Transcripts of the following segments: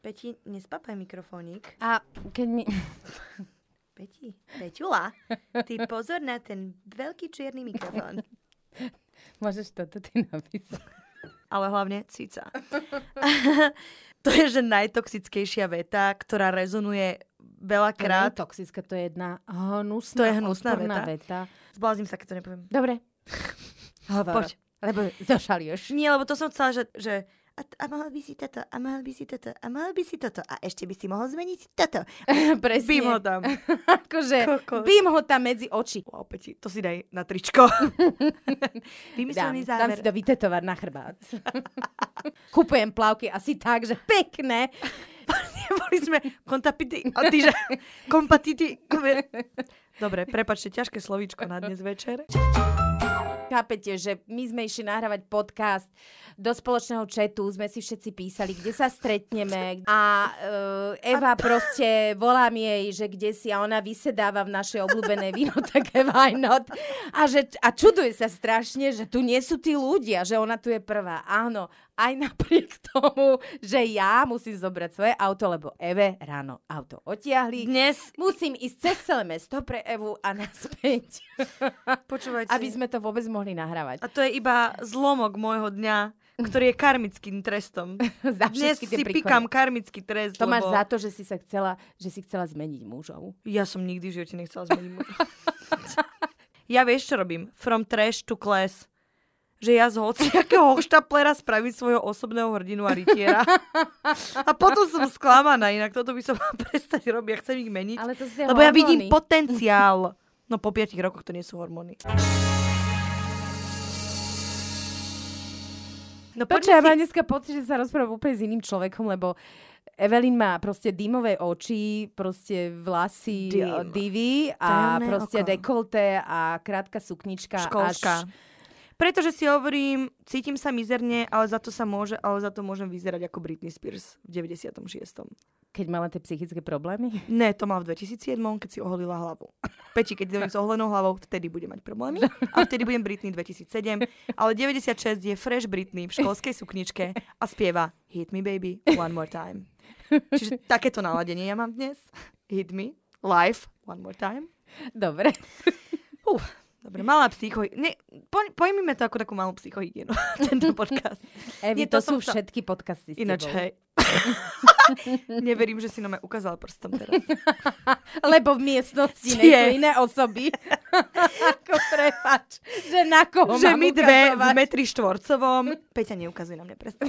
Peti, nespapaj mikrofónik. A keď mi... Peti, Peťula, ty pozor na ten veľký čierny mikrofón. Môžeš toto ty napísať. Ale hlavne cica. to je, že najtoxickejšia veta, ktorá rezonuje veľakrát. To je toxická, to je jedna hnusná, To je hnusná veta. veta. Zbláznim sa, keď to nepoviem. Dobre. Hovor. Poď. Lebo zošalieš. Nie, lebo to som chcela, že, že a, a mohol by si toto, a mohol by si toto, a mohol by si toto, a ešte by si mohol zmeniť toto. Presne. Bím ho tam. akože, Kokos. bím ho tam medzi oči. Peti, to si daj na tričko. Dám, Vymyslený dám záver. si to vytetovať na chrbát. Kupujem plavky asi tak, že pekné. Boli sme kontapity, a ty, že kompatity. Dobre, prepačte, ťažké slovíčko na dnes večer. Chápete, že my sme išli nahrávať podcast do spoločného četu, sme si všetci písali, kde sa stretneme a uh, Eva proste, volám jej, že kde si a ona vysedáva v našej obľúbenej víno, tak why not? A, že, a čuduje sa strašne, že tu nie sú tí ľudia, že ona tu je prvá. Áno, aj napriek tomu, že ja musím zobrať svoje auto, lebo Eve ráno auto otiahli. Dnes, Musím ísť cez celé mesto pre Evu a naspäť, počúvajte, aby sme to vôbec mohli nahrávať. a to je iba zlomok môjho dňa, ktorý je karmickým trestom. Za Dnes si pikám karmický trest, To máš lebo za to, že si sa chcela, že si chcela zmeniť mužov. ja som nikdy v živote nechcela zmeniť muža. ja vieš, čo robím? From trash to class. Že ja z hociakého hoštaplera spravím svojho osobného hrdinu a rytiera. A potom som sklamaná, inak toto by som mala prestať robiť, ja chcem ich meniť. Ale to Lebo ja vidím potenciál. No po 5 rokoch to nie sú hormóny. No Počkaj, ja mám dneska pocit, že sa rozprávam úplne s iným človekom, lebo Evelyn má proste dýmové oči, proste vlasy Dym. Divy a Tajomné proste oko. dekolte a krátka suknička. Školská. Až... Pretože si hovorím, cítim sa mizerne, ale za to sa môže, ale za to môžem vyzerať ako Britney Spears v 96. Keď mala tie psychické problémy. Ne, to mal v 2007, keď si oholila hlavu. Peči, keď idem s oholenou hlavou, vtedy budem mať problémy. A vtedy budem Britney 2007. Ale 96 je fresh Britney v školskej sukničke a spieva Hit me baby one more time. Čiže takéto naladenie ja mám dnes. Hit me live one more time. Dobre. Uh, dobre, malá psycho... Ne, po, pojmime to ako takú malú psychohygienu, tento podcast. Evi, Nie, to, to sú sa- všetky podcasty s Ináč, hej. Neverím, že si mňa ukázal prstom teraz. Lebo v miestnosti nie sú iné osoby. Ako prepač, že na koho že my dve v ukazovať? metri štvorcovom. Peťa, neukazuje na mňa prstom.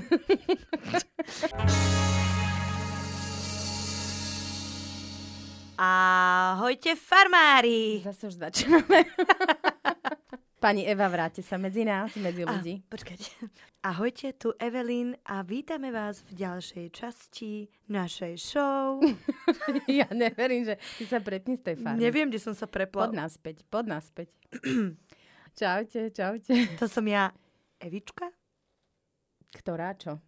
Ahojte farmári! Zase už začíname. Pani Eva, vráte sa medzi nás, medzi ľudí. A, počkajte. Ahojte, tu Evelyn a vítame vás v ďalšej časti našej show. Ja neverím, že ty sa prepni z tej farmy. Neviem, kde som sa prepla. Pod naspäť, pod naspäť. čaute, čaute. To som ja, Evička, Ktorá čo?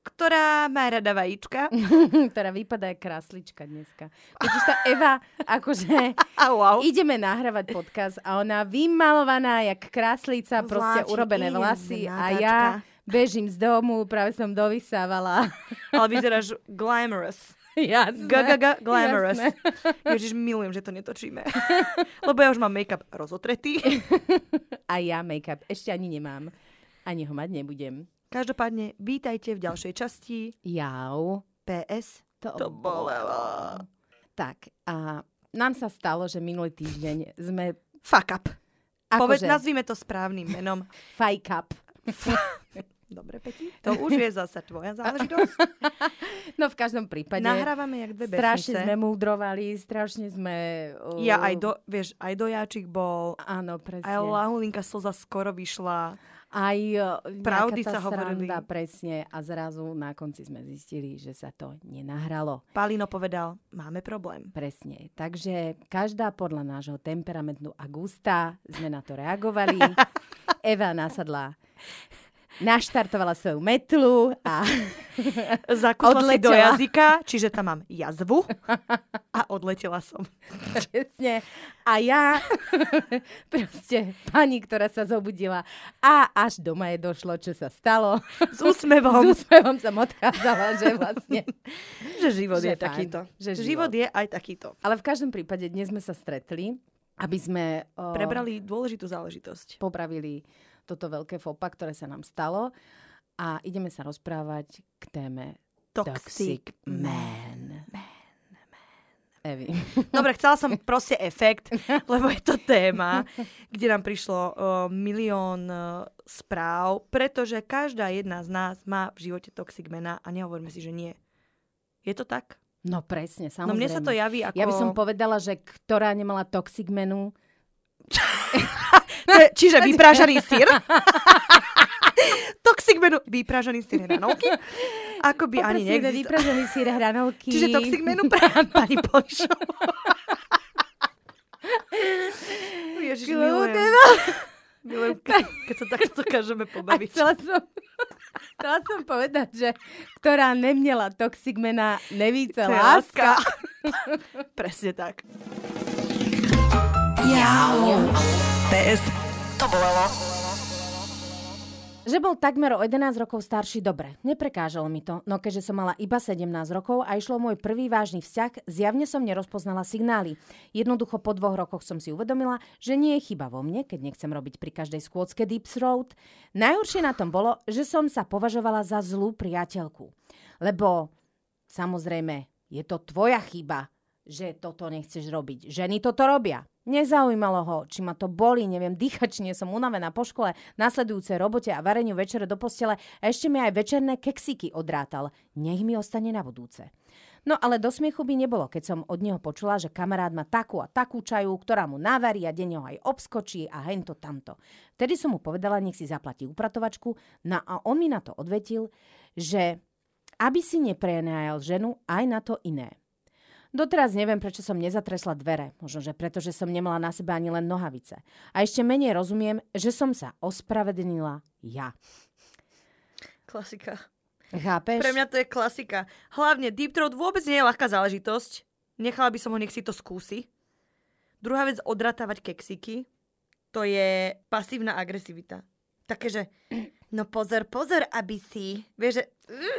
Ktorá má rada vajíčka. Ktorá vypadá jak kráslička dneska. Totiž tá Eva, akože wow. ideme nahrávať podcast a ona vymalovaná jak kráslica, proste Vláči, urobené vlasy a ja bežím z domu, práve som dovysávala. Ale vyzeráš glamorous. Jasné. Gaga glamorous. Ježiš, milujem, že to netočíme. Lebo ja už mám make-up rozotretý. A ja make-up ešte ani nemám. Ani ho mať nebudem. Každopádne, vítajte v ďalšej časti Jau. PS. To, To bolelo. Tak, a nám sa stalo, že minulý týždeň sme Fuck up. Poved, akože nazvime to správnym menom. fake up. Dobre, Peti? To už je zase tvoja záležitosť. No v každom prípade Nahrávame jak dve strašne besnice. sme múdrovali, strašne sme... Uh, Ja aj do, vieš, aj dojáčik bol, Áno, presne. aj lahulinka slza skoro vyšla. Aj uh, Pravdy sa hovorili. presne. A zrazu na konci sme zistili, že sa to nenahralo. Palino povedal, máme problém. Presne. Takže každá podľa nášho temperamentu a gusta sme na to reagovali. Eva nasadla naštartovala svoju metlu a Zakusla si do Odletela. jazyka, čiže tam mám jazvu a odletela som. presne. A ja, proste pani, ktorá sa zobudila a až doma je došlo, čo sa stalo. S úsmevom. S úsmevom som odchádzala, že vlastne... Že život Že je fajn. takýto. Že život. život. je aj takýto. Ale v každom prípade dnes sme sa stretli, aby sme o, Prebrali dôležitú záležitosť. popravili toto veľké fopa, ktoré sa nám stalo a ideme sa rozprávať k téme Toxic Man. Evi. Dobre, chcela som proste efekt, lebo je to téma, kde nám prišlo uh, milión uh, správ, pretože každá jedna z nás má v živote toxic mena a nehovoríme si, že nie. Je to tak? No presne, samozrejme. No mne sa to javí ako... Ja by som povedala, že ktorá nemala toxic menu, Čiže vyprážaný sír. toxic menu. Vyprážaný sír hranovky. Ako by ani Poprosíme neexistuje. vypražený sír hranolky. Čiže toxic menu pre pani Polišovú. Ježiš, milujem. Milujem, ke- keď sa takto dokážeme A pobaviť. chcela som, chcela som povedať, že ktorá neměla toxic mena, nevíce je láska. Presne tak. PS to bolelo. Že bol takmer o 11 rokov starší, dobre, neprekážalo mi to, no keďže som mala iba 17 rokov a išlo môj prvý vážny vzťah, zjavne som nerozpoznala signály. Jednoducho po dvoch rokoch som si uvedomila, že nie je chyba vo mne, keď nechcem robiť pri každej skôcke deep throat. Najhoršie na tom bolo, že som sa považovala za zlú priateľku. Lebo, samozrejme, je to tvoja chyba, že toto nechceš robiť. Ženy toto robia. Nezaujímalo ho, či ma to boli, neviem, nie som unavená po škole, nasledujúcej robote a vareniu večere do postele a ešte mi aj večerné keksíky odrátal. Nech mi ostane na budúce. No ale do smiechu by nebolo, keď som od neho počula, že kamarát má takú a takú čaju, ktorá mu navarí a denne ho aj obskočí a hento tamto. Vtedy som mu povedala, nech si zaplatí upratovačku, no a on mi na to odvetil, že aby si neprenajal ženu aj na to iné. Doteraz neviem, prečo som nezatresla dvere. Možno, že preto, že som nemala na sebe ani len nohavice. A ešte menej rozumiem, že som sa ospravedlnila ja. Klasika. Chápeš? Pre mňa to je klasika. Hlavne Deep Throat vôbec nie je ľahká záležitosť. Nechala by som ho, nech si to skúsi. Druhá vec, odratávať keksiky. To je pasívna agresivita. Také, že no pozor, pozor, aby si... Vieš, že...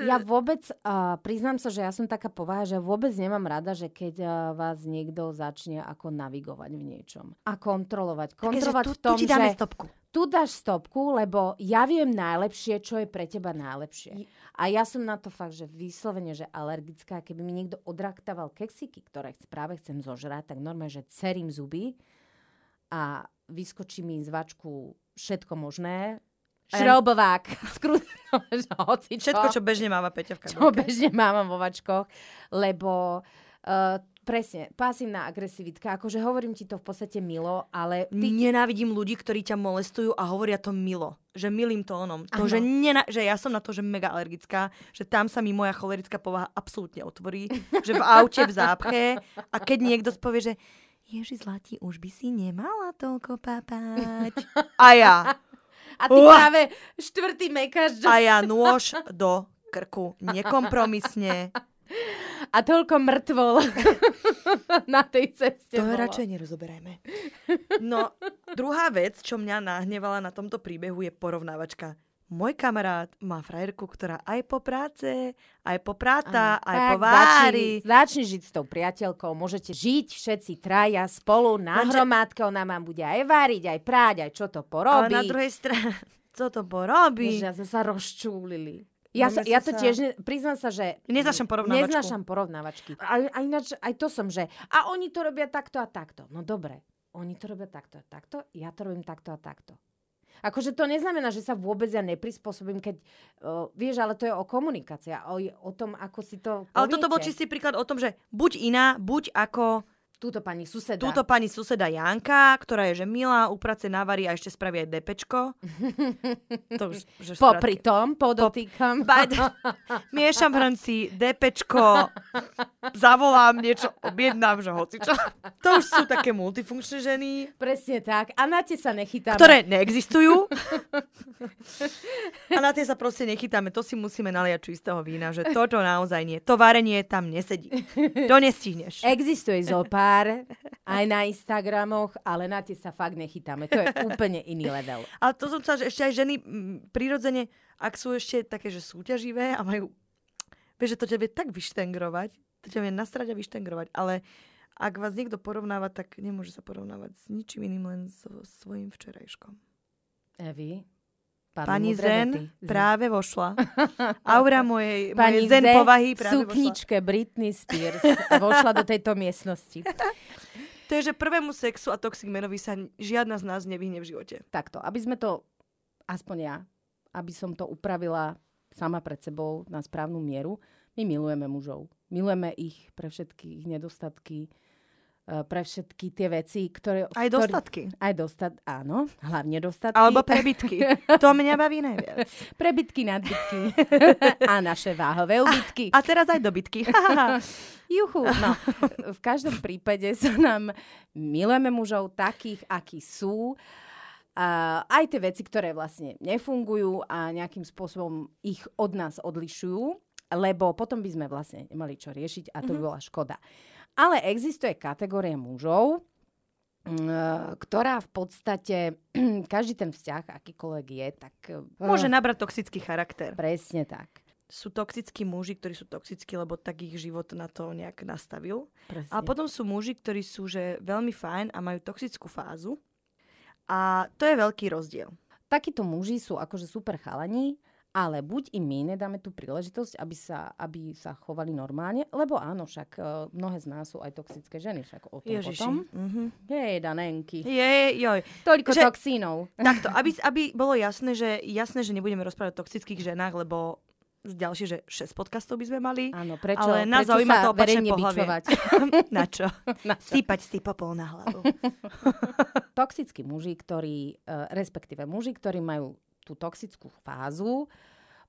Ja vôbec, uh, priznám sa, že ja som taká povaha, že vôbec nemám rada, že keď uh, vás niekto začne ako navigovať v niečom. A kontrolovať. Kontrolovať tu, v tom, tu ti dáme že stopku. tu dáš stopku, lebo ja viem najlepšie, čo je pre teba najlepšie. A ja som na to fakt, že vyslovene, že alergická. Keby mi niekto odraktával keksiky, ktoré práve chcem zožrať, tak normálne, že cerím zuby a vyskočí mi z vačku všetko možné. Šroubovák, skrú... že hoci čo, Všetko, čo bežne máva Peťa v čo kabelke. bežne mám vo vačkoch, lebo uh, presne, pasívna agresivitka, akože hovorím ti to v podstate milo, ale ty, Nenávidím ľudí, ktorí ťa molestujú a hovoria to milo. Že milým tónom. To, že, nena- že ja som na to, že mega alergická, že tam sa mi moja cholerická povaha absolútne otvorí. že v aute, v zápche a keď niekto povie, že Ježi zlatý, už by si nemala toľko papať. A ja. A ty Uah. práve štvrtý mekáš, že A ja nôž do krku. Nekompromisne. A toľko mŕtvol na tej ceste To bolo. radšej nerozoberajme. No, druhá vec, čo mňa nahnevala na tomto príbehu, je porovnávačka. Môj kamarát má frajerku, ktorá aj po práce, aj po práta, aj po vári. Začni, začni žiť s tou priateľkou, môžete žiť všetci traja spolu na Lenže- hromádke, ona vám bude aj variť, aj práť, aj čo to Ale porobí. na druhej strane, co to porobí? Že sme sa rozčúlili. Ja, sa, ja to sa- tiež, ne, priznám sa, že... Neznášam porovnávačku. Neznášam porovnávačky. A, a ináč aj to som, že a oni to robia takto a takto. No dobre, oni to robia takto a takto, ja to robím takto a takto. Akože to neznamená, že sa vôbec ja neprispôsobím, keď, uh, vieš, ale to je o komunikácii, o, o tom, ako si to Ale toto bol poviete. čistý príklad o tom, že buď iná, buď ako Túto pani suseda. Túto pani suseda Janka, ktorá je že milá, uprace, navarí a ešte spraví aj depečko. to už, že Popri tom, podotýkam. Bad. Miešam hrnci, depečko, zavolám niečo, objednám, že hoci čo. To už sú také multifunkčné ženy, Presne tak. A na tie sa nechytáme. ktoré neexistujú. A na tie sa proste nechytáme. To si musíme naliať čistého vína, že toto naozaj nie. To varenie tam nesedí. To nestihneš. Existuje zo pár aj na Instagramoch, ale na tie sa fakt nechytáme. To je úplne iný level. Ale to som chcela, že ešte aj ženy mm, prirodzene, ak sú ešte také, že súťaživé a majú... Vieš, že to ťa vie tak vyštengrovať, to ťa vie nastrať a vyštengrovať, ale ak vás niekto porovnáva, tak nemôže sa porovnávať s ničím iným, len so svojím včerajškom. Evi? Pani múdre Zen práve vošla. Aura mojej, Pani mojej Zen Zen povahy práve vošla. sukničke Britney Spears vošla do tejto miestnosti. To je, že prvému sexu a toxic manovi sa žiadna z nás nevyhne v živote. Takto, aby sme to, aspoň ja, aby som to upravila sama pred sebou na správnu mieru, my milujeme mužov. Milujeme ich pre všetky ich nedostatky, pre všetky tie veci, ktoré... Aj ktoré- dostatky. Aj dostat, áno, hlavne dostatky. Alebo prebytky. To mňa baví najviac. Prebytky, nadbytky a naše váhové ubytky. A teraz aj dobytky. Juchu. No, v každom prípade sa nám milujeme mužov takých, akí sú. A aj tie veci, ktoré vlastne nefungujú a nejakým spôsobom ich od nás odlišujú, lebo potom by sme vlastne nemali čo riešiť a to by bola škoda. Ale existuje kategória mužov, mm, ktorá v podstate, každý ten vzťah, akýkoľvek je, tak... Môže eh, nabrať toxický charakter. Presne tak. Sú toxickí muži, ktorí sú toxickí, lebo tak ich život na to nejak nastavil. Presne. A potom sú muži, ktorí sú že veľmi fajn a majú toxickú fázu. A to je veľký rozdiel. takíto muži sú akože super chalani, ale buď im my nedáme tú príležitosť, aby sa, aby sa chovali normálne, lebo áno, však e, mnohé z nás sú aj toxické ženy, však o tom Ježiši. potom. Mhm. Hej, danenky. Je, joj. Toľko Že- toxínov. Takto, aby, aby bolo jasné že, jasné, že nebudeme rozprávať o toxických ženách, lebo z ďalšie, že 6 podcastov by sme mali. Áno, prečo, Ale nás prečo zaujíma to opačné bičovať? Na čo? Na čo? Sypať si popol na hlavu. Toxickí muži, ktorí, e, respektíve muži, ktorí majú tú toxickú fázu,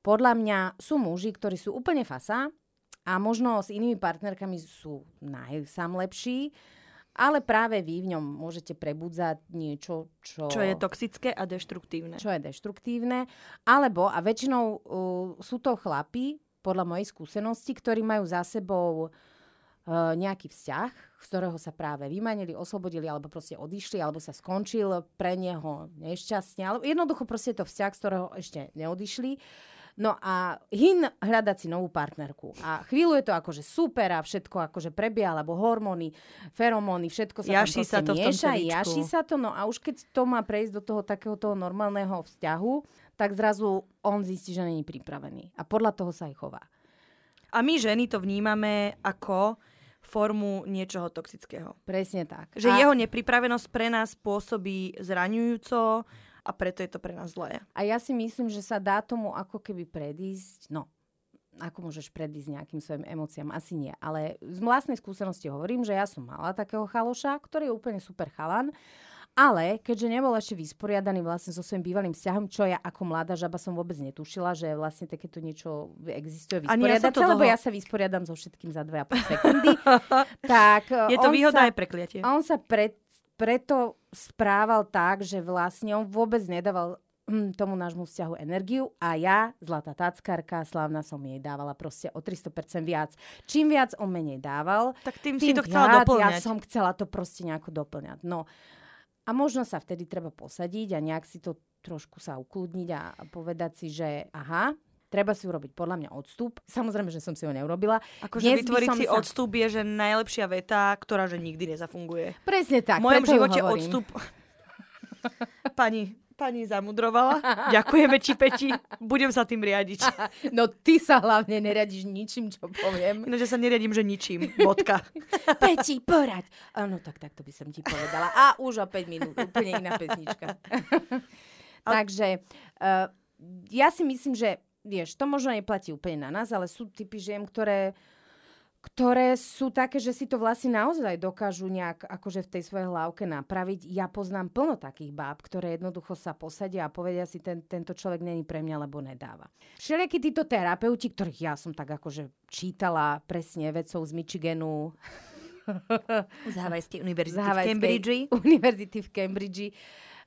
podľa mňa sú muži, ktorí sú úplne fasa a možno s inými partnerkami sú najsám lepší, ale práve vy v ňom môžete prebudzať niečo, čo, Čo je toxické a deštruktívne. čo je deštruktívne. Alebo, a väčšinou uh, sú to chlapi, podľa mojej skúsenosti, ktorí majú za sebou uh, nejaký vzťah, z ktorého sa práve vymanili, oslobodili, alebo proste odišli, alebo sa skončil pre neho nešťastne. Alebo jednoducho proste je to vzťah, z ktorého ešte neodišli. No a hin hľadať si novú partnerku. A chvíľu je to akože super a všetko akože prebieha, alebo hormóny, feromóny, všetko sa Jaší tam sa to mieša, jaší sa to. No a už keď to má prejsť do toho takého toho normálneho vzťahu, tak zrazu on zistí, že není pripravený. A podľa toho sa aj chová. A my ženy to vnímame ako formu niečoho toxického. Presne tak. Že a, jeho nepripravenosť pre nás pôsobí zraňujúco a preto je to pre nás zlé. a ja si myslím, že sa dá tomu ako keby predísť, no, ako môžeš predísť nejakým svojim emóciám? Asi nie. Ale z vlastnej skúsenosti hovorím, že ja som mala takého chaloša, ktorý je úplne super chalan, ale keďže nebol ešte vysporiadaný vlastne so svojím bývalým vzťahom, čo ja ako mladá žaba som vôbec netušila, že vlastne takéto niečo existuje ja vysporiadať sa, lebo dlho- ja sa vysporiadam so všetkým za 2,5 sekundy. tak Je to výhoda sa, aj prekliatie. on sa pre, preto správal tak, že vlastne on vôbec nedával hm, tomu nášmu vzťahu energiu a ja, zlatá táckarka, slávna som jej dávala proste o 300% viac. Čím viac on menej dával, Tak tým, si tým to chcela viac doplňať. Ja som chcela to proste nejako doplňať. No a možno sa vtedy treba posadiť a nejak si to trošku sa ukludniť a, povedať si, že aha, treba si urobiť podľa mňa odstup. Samozrejme, že som si ho neurobila. Akože vytvoriť si sa- odstup je, že najlepšia veta, ktorá že nikdy nezafunguje. Presne tak. v mojom živote hovorím. odstup... pani, pani zamudrovala. Ďakujeme ti, Peti. Budem sa tým riadiť. No ty sa hlavne neradiš ničím, čo poviem. Ináč ja sa neriadím, že ničím. Bodka. Peti, poraď. Áno, tak takto by som ti povedala. A už o 5 minút, úplne iná pesnička. Takže uh, ja si myslím, že vieš, to možno neplatí úplne na nás, ale sú typy žien, ktoré ktoré sú také, že si to vlastne naozaj dokážu nejak akože v tej svojej hlavke napraviť. Ja poznám plno takých báb, ktoré jednoducho sa posadia a povedia si, ten, tento človek není pre mňa, lebo nedáva. Všelijakí títo terapeuti, ktorých ja som tak akože čítala presne vedcov z Michiganu, Z Havajskej univerzity z v Cambridge. univerzity v Cambridge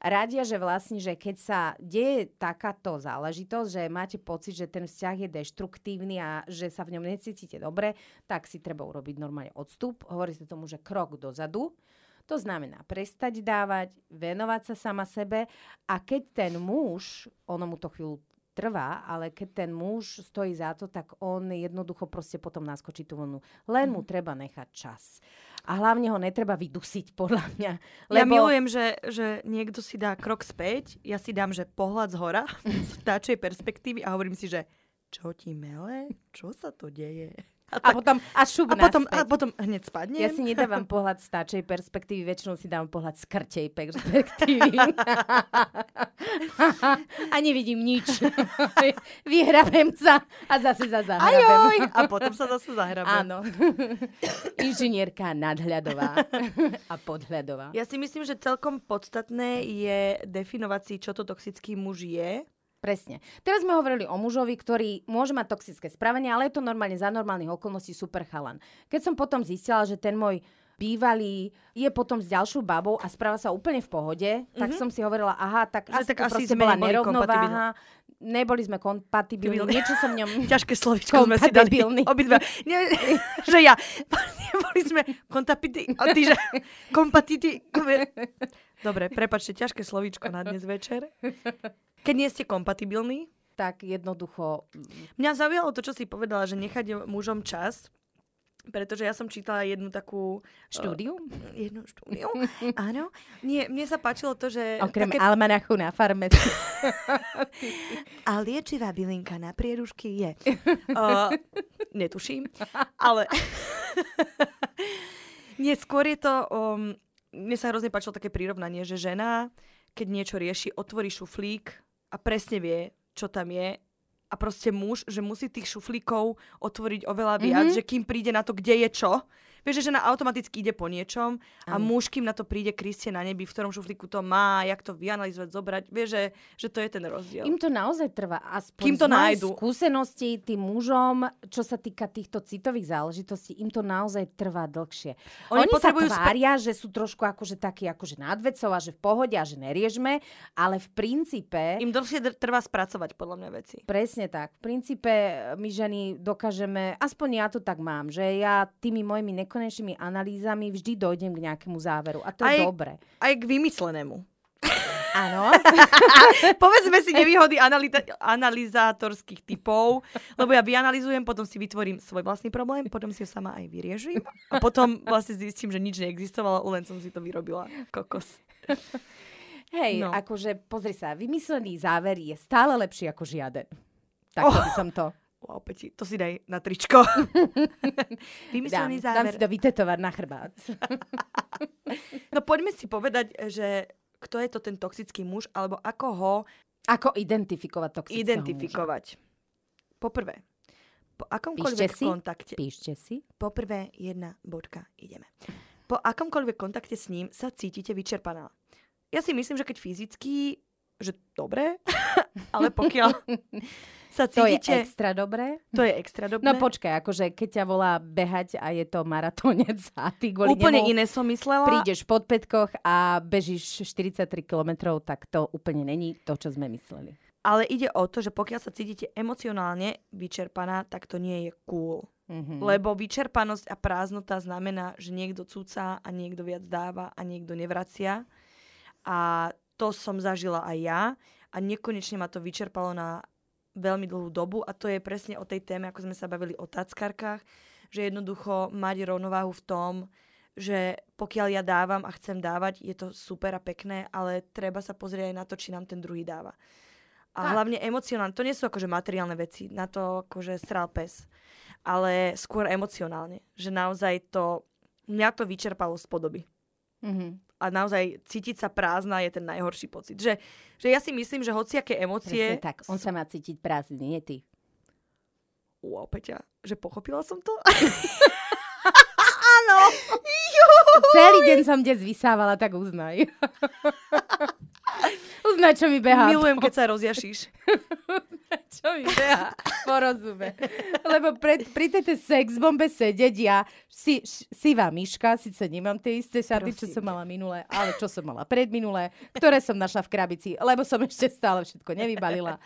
radia, že vlastne, že keď sa deje takáto záležitosť, že máte pocit, že ten vzťah je deštruktívny a že sa v ňom necítite dobre, tak si treba urobiť normálne odstup. Hovorí sa tomu, že krok dozadu. To znamená prestať dávať, venovať sa sama sebe a keď ten muž, ono mu to chvíľu trvá, ale keď ten muž stojí za to, tak on jednoducho proste potom naskočí tú vlnu. Len mu treba nechať čas. A hlavne ho netreba vydusiť, podľa mňa. Ja milujem, že, že niekto si dá krok späť, ja si dám, že pohľad z hora, z vtáčej perspektívy a hovorím si, že čo ti mele? Čo sa to deje? A potom a šup A potom, a potom hneď spadnem. Ja si nedávam pohľad z táčej perspektívy, väčšinou si dávam pohľad z krtej perspektívy. a nevidím nič. Vyhrabem sa a zase sa zahrabem. Ajoj! A potom sa zase zahrabem. Áno. Inžinierka nadhľadová a podhľadová. Ja si myslím, že celkom podstatné je definovať si, čo to toxický muž je. Presne. Teraz sme hovorili o mužovi, ktorý môže mať toxické správanie, ale je to normálne za normálnych okolností super chalan. Keď som potom zistila, že ten môj bývalý je potom s ďalšou babou a správa sa úplne v pohode, mm-hmm. tak som si hovorila, aha, tak Že asi tak to asi proste bola nerovnováha. Neboli sme kompatibilní, Kompatibilní. niečo som ňom... Ťažké slovičko sme si dali. Obidva. Nie, že ja. Neboli sme kontapity. A ty, že kompatity. Dobre, prepačte, ťažké slovíčko na dnes večer. Keď nie ste kompatibilní, tak jednoducho... Mňa zaujalo to, čo si povedala, že nechať mužom čas, pretože ja som čítala jednu takú... Štúdiu? Uh, jednu štúdiu, áno. Nie, mne sa páčilo to, že... Okrem také- almanachu na farme. A liečivá bylinka na prierušky je. Uh, netuším, ale... Nie, skôr je to... Um, mne sa hrozne páčilo také prirovnanie, že žena, keď niečo rieši, otvorí šuflík a presne vie, čo tam je. A proste muž, že musí tých šuflíkov otvoriť oveľa viac, mm-hmm. že kým príde na to, kde je čo. Vieš, že žena automaticky ide po niečom a Áno. muž, kým na to príde Kristie na nebi, v ktorom šuflíku to má, jak to vyanalizovať, zobrať. Vieš, že, že to je ten rozdiel. Im to naozaj trvá. Aspoň Kým to nájdu. skúsenosti tým mužom, čo sa týka týchto citových záležitostí, im to naozaj trvá dlhšie. Oni Oni, potrebujú sa tvária, že sú trošku akože takí akože nadvecov a že v pohode a že neriežme, ale v princípe... Im dlhšie dr- trvá spracovať, podľa mňa, veci. Presne tak. V princípe e, my ženy dokážeme, aspoň ja to tak mám, že ja tými mojimi nekonečnými analýzami vždy dojdem k nejakému záveru. A to Aj- je dobre. Aj k vymyslenému. Áno. Povedzme si nevýhody analita- analizátorských typov, lebo ja vyanalizujem, potom si vytvorím svoj vlastný problém, potom si ho sama aj vyriešim a potom vlastne zistím, že nič neexistovalo, len som si to vyrobila. Kokos. Hej, No. akože pozri sa, vymyslený záver je stále lepší ako žiaden. Tak oh. by som to. Wow, Peti, to si daj na tričko. Dám, Vymyslený dám záver. si to vytetovať na chrbát. No poďme si povedať, že kto je to ten toxický muž, alebo ako ho Ako identifikovať toxického identifikovať. Poprvé, po akomkoľvek Píšte si? kontakte... Muža. Píšte si. Poprvé jedna bodka, ideme. Po akomkoľvek kontakte s ním sa cítite vyčerpaná. Ja si myslím, že keď fyzicky, že dobre, ale pokiaľ sa To je cítite... extra dobré. to je extra dobré. No počkaj, akože keď ťa volá behať a je to maratónec a ty kvôli Úplne nemu iné som myslela. prídeš pod petkoch a bežíš 43 kilometrov, tak to úplne není to, čo sme mysleli. Ale ide o to, že pokiaľ sa cítite emocionálne vyčerpaná, tak to nie je cool. Mhm. Lebo vyčerpanosť a prázdnota znamená, že niekto cúca a niekto viac dáva a niekto nevracia. A to som zažila aj ja a nekonečne ma to vyčerpalo na veľmi dlhú dobu a to je presne o tej téme, ako sme sa bavili o tackarkách, že jednoducho mať rovnováhu v tom, že pokiaľ ja dávam a chcem dávať, je to super a pekné, ale treba sa pozrieť aj na to, či nám ten druhý dáva. A Tak. hlavne emocionálne. To nie sú akože materiálne veci, na to akože strál pes. Ale skôr emocionálne. Že naozaj to, mňa to vyčerpalo z podoby. Mhm. A naozaj cítiť sa prázdna je ten najhorší pocit. Že, že ja si myslím, že hociaké emócie... Presne tak. On sa má cítiť prázdny, nie ty. wow, Peťa, že pochopila som to? Áno. Celý deň som dnes vysávala, tak uznaj. uznaj, čo mi behá. Milujem, keď sa rozjašíš. čo mi beha po rozume. Lebo pre, pri tejto sex bombe sedieť ja, si, sivá myška, síce nemám tie isté šaty, čo Prosím som mala minulé, ale čo som mala predminulé, ktoré som našla v krabici, lebo som ešte stále všetko nevybalila.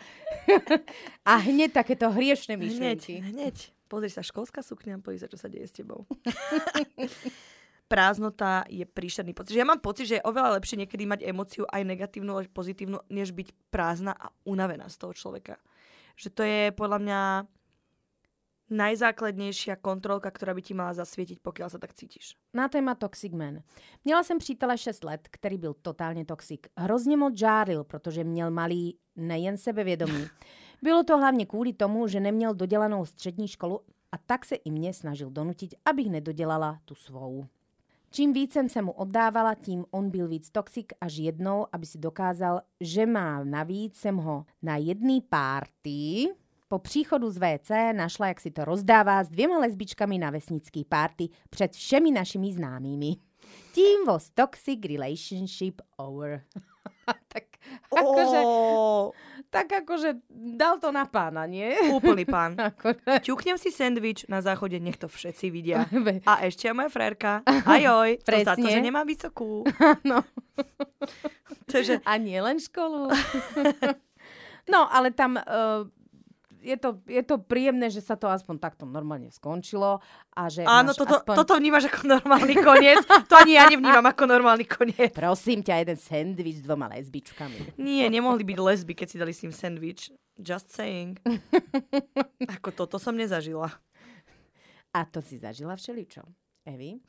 A hneď takéto hriešne Hneď, myšlienky. hneď. Pozri sa, školská sukňa, pozri sa, čo sa deje s tebou. Prázdnota je príšerný pocit. Že ja mám pocit, že je oveľa lepšie niekedy mať emóciu aj negatívnu, aj pozitívnu, než byť prázdna a unavená z toho človeka. Že to je podľa mňa najzákladnější kontrolka, která by ti mala zasvětit, pokud sa tak cítíš. Na téma Toxic Man. Měla jsem přítele 6 let, který byl totálně toxic. Hrozně moc žáril, protože měl malý nejen sebevědomí. Bylo to hlavně kvůli tomu, že neměl dodělanou střední školu a tak se i mě snažil donutit, abych nedodělala tu svou. Čím víc jsem se mu oddávala, tím on byl víc toxic až jednou, aby si dokázal, že má navíc jsem ho na jedný párty po příchodu z WC našla, jak si to rozdává s dvěma lesbičkami na vesnický párty před všemi našimi známými. Tím was toxic relationship over. tak, akože, Ó, tak akože dal to na pána, nie? úplný pán. Akože, Ťuknem si sendvič na záchode, nech to všetci vidia. A ešte aj moja frérka. Ajoj, to za to, že nemá vysokú. no. Takže A nie len školu. no, ale tam uh, je, to, je to príjemné, že sa to aspoň takto normálne skončilo. A že áno, toto, aspoň... toto vnímaš ako normálny koniec. To ani ja nevnímam ako normálny koniec. Prosím ťa, jeden sendvič s dvoma lesbičkami. Nie, nemohli byť lesby, keď si dali s ním sandwich. Just saying. Ako toto som nezažila. A to si zažila všeličo. Evi?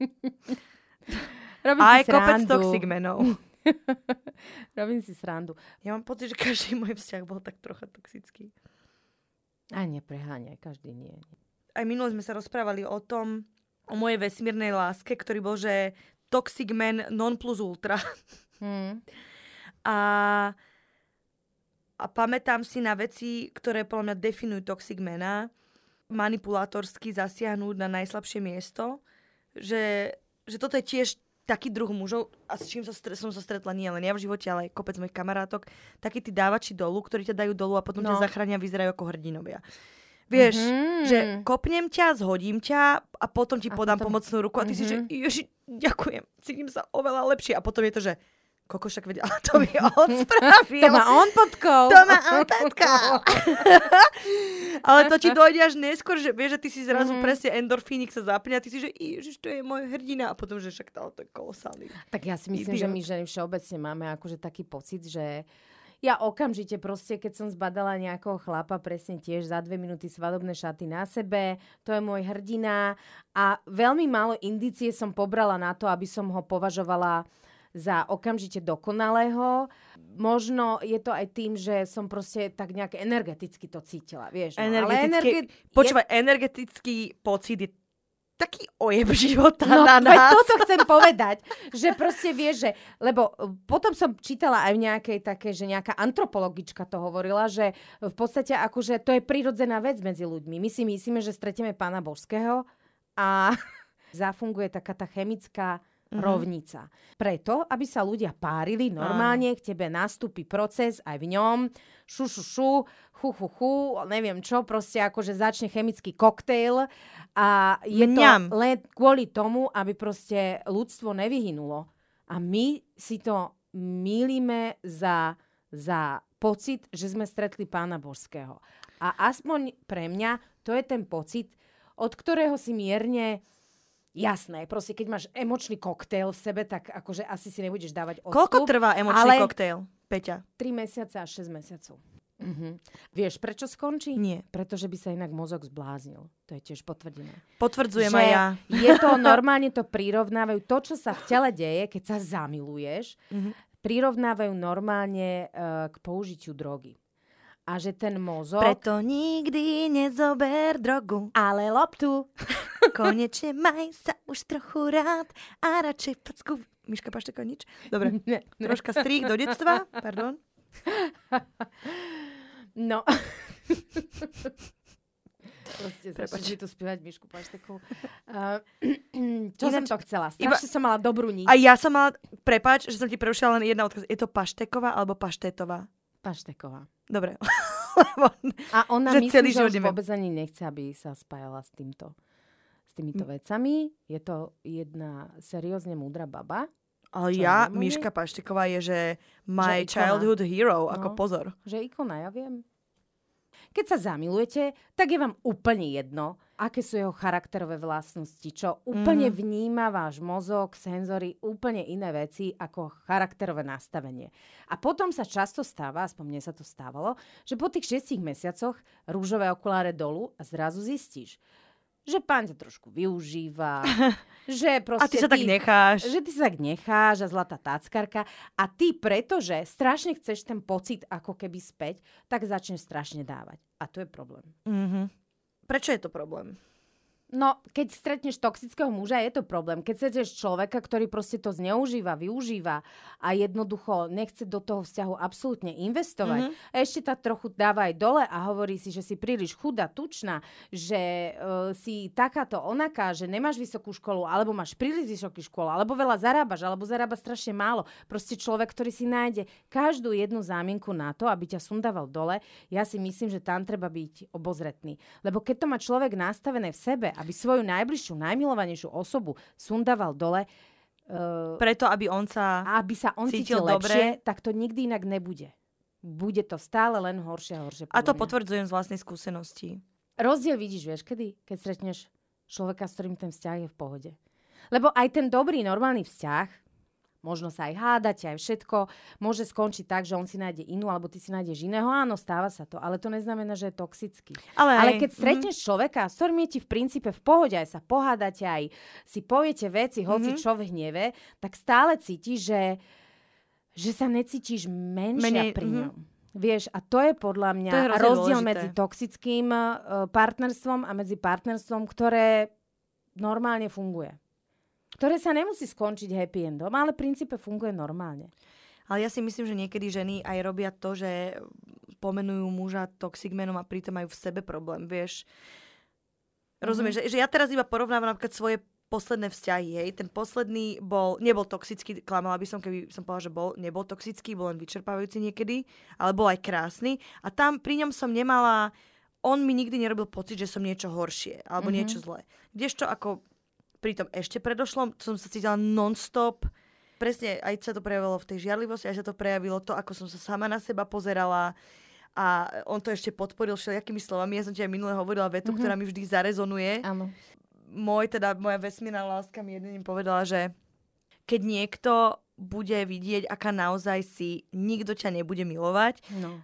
Robím Aj si kopec toxic menov. Robím si srandu. Ja mám pocit, že každý môj vzťah bol tak trocha toxický. A nepreháňaj, každý nie. Aj minulo sme sa rozprávali o tom, o mojej vesmírnej láske, ktorý bol, že toxic man non plus ultra. Hm. A, a pamätám si na veci, ktoré podľa mňa definujú toxic mena. Manipulátorsky zasiahnuť na najslabšie miesto. Že, že toto je tiež taký druh mužov, a s čím sa stre- som sa stretla nie len ja v živote, ale aj kopec mojich kamarátok, takí tí dávači dolu, ktorí ťa dajú dolu a potom No. ťa zachránia vyzerajú ako hrdinovia. Vieš, Mhm. že kopnem ťa, zhodím ťa a potom ti A podám potom- pomocnú ruku a ty si, že Mhm. ježi, ďakujem, cítim sa oveľa lepšie. A potom je to, že koko však vedia, ale to mi on spravil. To má on podkou. To má on potkal. ale to ti dojde až neskôr, že vieš, že ty si zrazu Mhm. presne endorfínik sa zapne a ty si, že ježiš, to je môj hrdina. A potom, že však to, je kolosálny. Tak ja si myslím, že Idiot. my ženy všeobecne máme akože taký pocit, že ja okamžite proste, keď som zbadala nejakého chlapa, presne tiež za dve minúty svadobné šaty na sebe, to je môj hrdina a veľmi málo indície som pobrala na to, aby som ho považovala za okamžite dokonalého. Možno je to aj tým, že som proste tak nejak energeticky to cítila, vieš. No, ale Energetický, energe- počúvaj, energetický pocit je taký ojeb života No, na nás. toto chcem povedať, že proste vieš, že, lebo e, potom som čítala aj v nejakej také, že nejaká antropologička to hovorila, že v podstate akože to je prirodzená vec medzi ľuďmi. My si myslíme, že stretieme pána božského a zafunguje taká tá chemická Mhm. rovnica. Preto, aby sa ľudia párili normálne, k tebe nastúpi proces aj v ňom, šu, šu, šu, chu, chu, chu, neviem čo, proste akože začne chemický koktejl a je Mňam. to len kvôli tomu, aby proste ľudstvo nevyhynulo. A my si to mýlime za, za pocit, že sme stretli pána božského. A aspoň pre mňa to je ten pocit, od ktorého si mierne Jasné, proste keď máš emočný koktejl v sebe, tak akože asi si nebudeš dávať odstup. Koľko trvá emočný ale- koktejl, Peťa? 3 mesiace až 6 mesiacov. Mhm. Vieš, prečo skončí? Nie. Pretože by sa inak mozog zbláznil. To je tiež potvrdené. Potvrdzujem že aj ja. je to normálne to prirovnávajú, to, čo sa v tele deje, keď sa zamiluješ, Mhm. prirovnávajú normálne uh, k použitiu drogy. A že ten mozog... Preto nikdy nezober drogu. Ale loptu. Konečne maj sa už trochu rád a radšej facku... Miška Pašteka, nič? Dobre, Ne, ne. troška strík do detstva, pardon. No. Proste Prepač. začneš tu spievať Mišku Paštekovú. Uh, čo som Ináč- to chcela? iba- Strašne som mala dobrú niť. A ja som mala, prepáč, že som ti prerušila len jedna odkaz. Je to pašteková alebo paštétová? Pašteková. Dobre. A ona Že myslím, celý že už neviem. vôbec ani nechce, aby sa spájala s týmto. S týmito Hm. vecami. Je to jedna seriózne múdra baba, ale Čo, ja? Miška Pašteková je, že my ikona. childhood hero, ako No. pozor. že ikona, ja viem. Keď sa zamilujete, tak je vám úplne jedno, aké sú jeho charakterové vlastnosti, čo úplne Mhm. vníma váš mozog, senzory, úplne iné veci ako charakterové nastavenie. A potom sa často stáva, aspoň mne sa to stávalo, že po tých šiestich mesiacoch rúžové okuláre dolu a zrazu zistíš, že pán ťa trošku využíva, že proste A ty sa tak necháš. že ty sa tak necháš a zlatá táckarka a ty, pretože strašne chceš ten pocit ako keby späť, tak začneš strašne dávať. A to je problém. Mhm. Prečo je to problém? No, keď stretneš toxického muža, je to problém. Keď stretneš človeka, ktorý proste to zneužíva, využíva a jednoducho nechce do toho vzťahu absolútne investovať, Mhm. a ešte tak trochu dáva aj dole a hovorí si, že si príliš chudá, tučná, že uh, si takáto onaká, že nemáš vysokú školu, alebo máš príliš vysokú školu, alebo veľa zarábaš, alebo zarába strašne málo. Proste človek, ktorý si nájde každú jednu zámienku na to, aby ťa sundával dole, ja si myslím, že tam treba byť obozretný. Lebo keď to má človek nastavené v sebe, aby svoju najbližšiu, najmilovanejšiu osobu sundával dole, uh, Preto, aby on sa... aby sa on Cítil cítil, lepšie, dobre. tak to nikdy inak nebude. Bude to stále len horšie a horšie. A to mňa. potvrdzujem z vlastnej skúsenosti. Rozdiel vidíš, vieš, kedy? Keď stretneš človeka, s ktorým ten vzťah je v pohode. Lebo aj ten dobrý, normálny vzťah, možno sa aj hádate, aj všetko, môže skončiť tak, že on si nájde inú, alebo ty si nájdeš iného. Áno, stáva sa to, ale to neznamená, že je toxický. Ale, Ale aj- keď stretneš človeka, s ktorým je ti v princípe v pohode, aj sa pohádate, aj si poviete veci, hoci Mhm. čo v hneve, tak stále cítiš, že, že sa necítiš menšia Menej, pri mhm. ňom. Vieš, a to je podľa mňa To je rozdiel dôležité. medzi toxickým uh, partnerstvom a medzi partnerstvom, ktoré normálne funguje. Ktoré sa nemusí skončiť happy endom, ale v princípe funguje normálne. Ale ja si myslím, že niekedy ženy aj robia to, že pomenujú muža toxic manom a pritom majú v sebe problém, vieš. Rozumieš, že, že ja teraz iba porovnávam napríklad svoje posledné vzťahy, hej. Ten posledný bol, nebol toxický, klamala by som, keby som povedala, že bol, nebol toxický, bol len vyčerpávajúci niekedy, ale bol aj krásny. A tam pri ňom som nemala, on mi nikdy nerobil pocit, že som niečo horšie, alebo Mhm. niečo zlé. Kdežto ako pri tom ešte predošlom som sa cítila non-stop. Presne, aj sa to prejavilo v tej žiarlivosti, aj sa to prejavilo to, ako som sa sama na seba pozerala a on to ešte podporil všelijakými slovami. Ja som ti aj minule hovorila vetu, Mhm. ktorá mi vždy zarezonuje. Áno. Môj, teda moja vesmírna láska mi jedným povedala, že keď niekto bude vidieť, aká naozaj si, nikto ťa nebude milovať. No.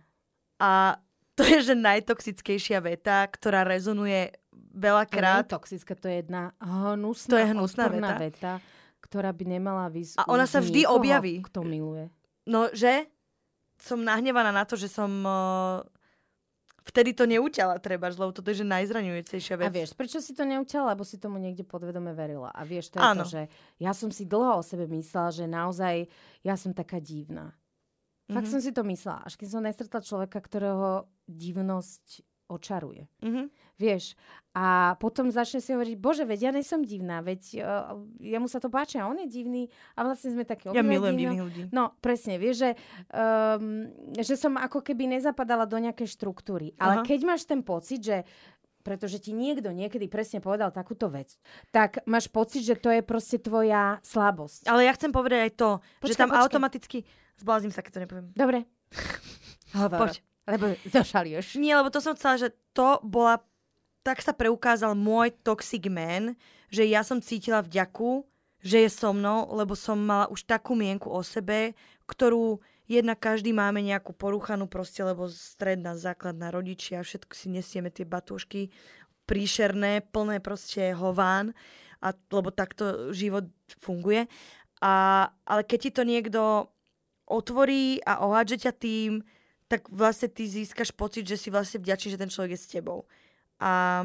A to je, že najtoxickejšia veta, ktorá rezonuje veľakrát. To toxická, to je jedna hnusná, To je hnusná veta. veta, ktorá by nemala vysť A ona sa vždy objaví. kto miluje. No, že som nahnevaná na to, že som uh, vtedy to neuťala treba, lebo toto je že najzraňujúcejšia vec. A vieš, prečo si to neuťala? Lebo si tomu niekde podvedome verila. A vieš, to je Áno. to, že ja som si dlho o sebe myslela, že naozaj ja som taká divná. Fakt Mhm. som si to myslela, až keď som nestretla človeka, ktorého divnosť očaruje. Mhm. Vieš, a potom začne si hovoriť, bože, veď ja nesom divná, veď uh, jemu sa to páči a on je divný a vlastne sme takí Ja milujem divní. divných ľudí. No, presne, vieš, že, um, že som ako keby nezapadala do nejakej štruktúry. Ale Aha. keď máš ten pocit, že pretože ti niekto niekedy presne povedal takúto vec, tak máš pocit, že to je proste tvoja slabosť. Ale ja chcem povedať aj to, že Počkaj, tam počkaj. automaticky... Zblázním sa, keď to nepoviem. Dobre. Hovor. Poď. Lebo zošalieš. Nie, lebo to som chcela, že to bola... Tak sa preukázal môj toxic man, že ja som cítila vďaku, že je so mnou, lebo som mala už takú mienku o sebe, ktorú jedna každý máme nejakú poruchanú proste, lebo stredná, základná rodičia, všetko si nesieme tie batúšky príšerné, plné proste hován, a, lebo takto život funguje. A, ale keď ti to niekto otvorí a ohádže ťa tým, tak vlastne ty získaš pocit, že si vlastne vďačný, že ten človek je s tebou. A,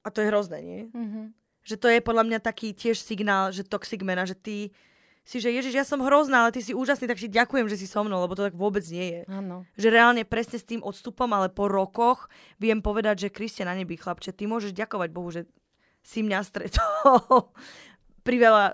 a to je hrozné, nie? Mhm. Že to je podľa mňa taký tiež signál, že toxic man a že ty si, že Ježiš, ja som hrozná, ale ty si úžasný, tak si ďakujem, že si so mnou, lebo to tak vôbec nie je. Áno. Že reálne presne s tým odstupom, ale po rokoch viem povedať, že Kristia na nebi, chlapče, ty môžeš ďakovať Bohu, že si mňa stretol pri veľa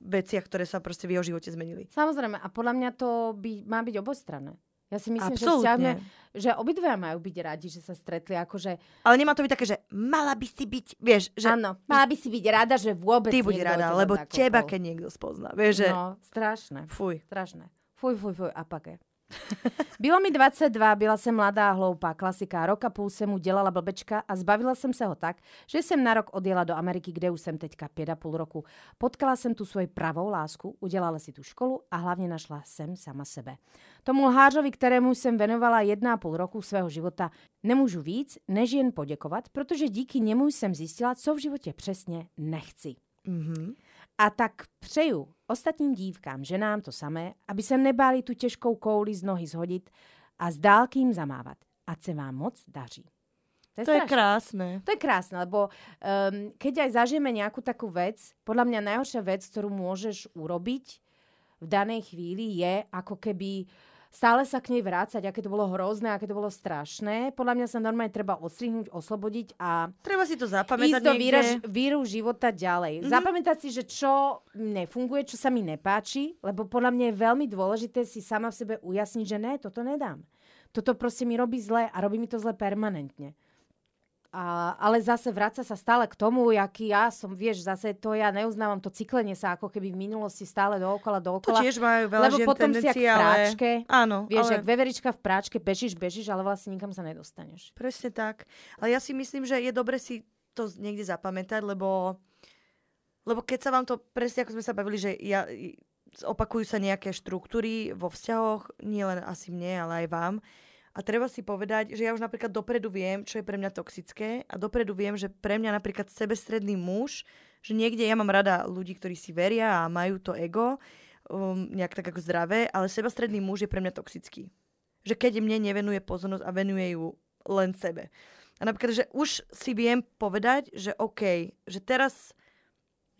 veciach, ktoré sa proste v jeho živote zmenili. Samozrejme, a podľa mňa to by, má byť obostranné. Ja si myslím, že Absolútne. vzťahne, že obidvaja majú byť radi, že sa stretli, akože Ale nemá to byť také, že mala by si byť, vieš, že áno, mala by si byť rada, že vôbec ty buď rada, lebo zakopol. teba, keď niekto spozná. Vieš, že No, strašné, fuj. strašné. Fuj, fuj, fuj, a paké. Bylo mi 22, byla jsem mladá a hloupá, klasika. Rok a půl jsem mu dělala blbečka a zbavila jsem se ho tak, že jsem na rok odjela do Ameriky, kde už jsem teďka 5,5 roku. Potkala jsem tu svoji pravou lásku, udělala si tu školu a hlavně našla jsem sama sebe. Tomu lhářovi, kterému jsem věnovala 1,5 roku svého života, nemůžu víc, než jen poděkovat, protože díky němu jsem zjistila, co v životě přesně nechci. Mhm. A tak přeju ostatním dívkám, ženám to samé, aby se nebáli tu těžkou kouli z nohy zhodit a z dálky jim zamávat. Ať se vám moc daří. To je strašné. krásne. To je krásne, lebo um, keď aj zažijeme nejakú takú vec, podľa mňa najhoršia vec, ktorú môžeš urobiť v danej chvíli je ako keby stále sa k nej vrácať, aké to bolo hrozné, aké to bolo strašné. Podľa mňa sa normálne treba odstrihnúť, oslobodiť a Treba si to zapamätať ísť do víra, víru života ďalej. Mhm. Mm-hmm. Zapamätať si, že čo nefunguje, čo sa mi nepáči, lebo podľa mňa je veľmi dôležité si sama v sebe ujasniť, že ne, toto nedám. Toto proste mi robí zle a robí mi to zle permanentne. A, ale zase vráca sa stále k tomu, aký ja som, vieš, zase to ja neuznávam to cyklenie sa ako keby v minulosti stále dookola, To dookola. tiež majú veľa lebo žien potom si jak v tendencie, ale... práčke, Áno, vieš, ale... jak veverička v práčke, bežíš, bežíš, ale vlastne nikam sa nedostaneš. Presne tak. Ale ja si myslím, že je dobre si to niekde zapamätať, lebo, lebo keď sa vám to, presne ako sme sa bavili, že ja, opakujú sa nejaké štruktúry vo vzťahoch, nie len asi mne, ale aj vám. A treba si povedať, že ja už napríklad dopredu viem, čo je pre mňa toxické a dopredu viem, že pre mňa napríklad sebestredný muž, že niekde ja mám rada ľudí, ktorí si veria a majú to ego, um, nejak tak ako zdravé, ale sebestredný muž je pre mňa toxický. Že keď mne nevenuje pozornosť a venuje ju len sebe. A napríklad, že už si viem povedať, že OK, že teraz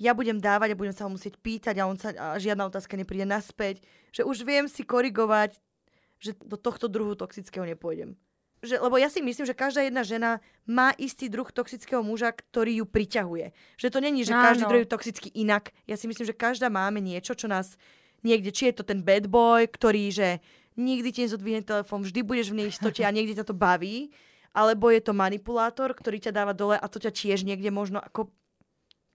ja budem dávať a budem sa ho musieť pýtať a, on sa, a žiadna otázka nepríde naspäť. Že už viem si korigovať, že do tohto druhu toxického nepôjdem. Že, lebo ja si myslím, že každá jedna žena má istý druh toxického muža, ktorý ju priťahuje. Že to není, že každý Áno. druhý je toxický inak. Ja si myslím, že každá máme niečo, čo nás niekde, či je to ten bad boy, ktorý, že nikdy ti nezodvihne telefón, vždy budeš v neistote a niekde ťa to baví, alebo je to manipulátor, ktorý ťa dáva dole a to ťa tiež niekde možno ako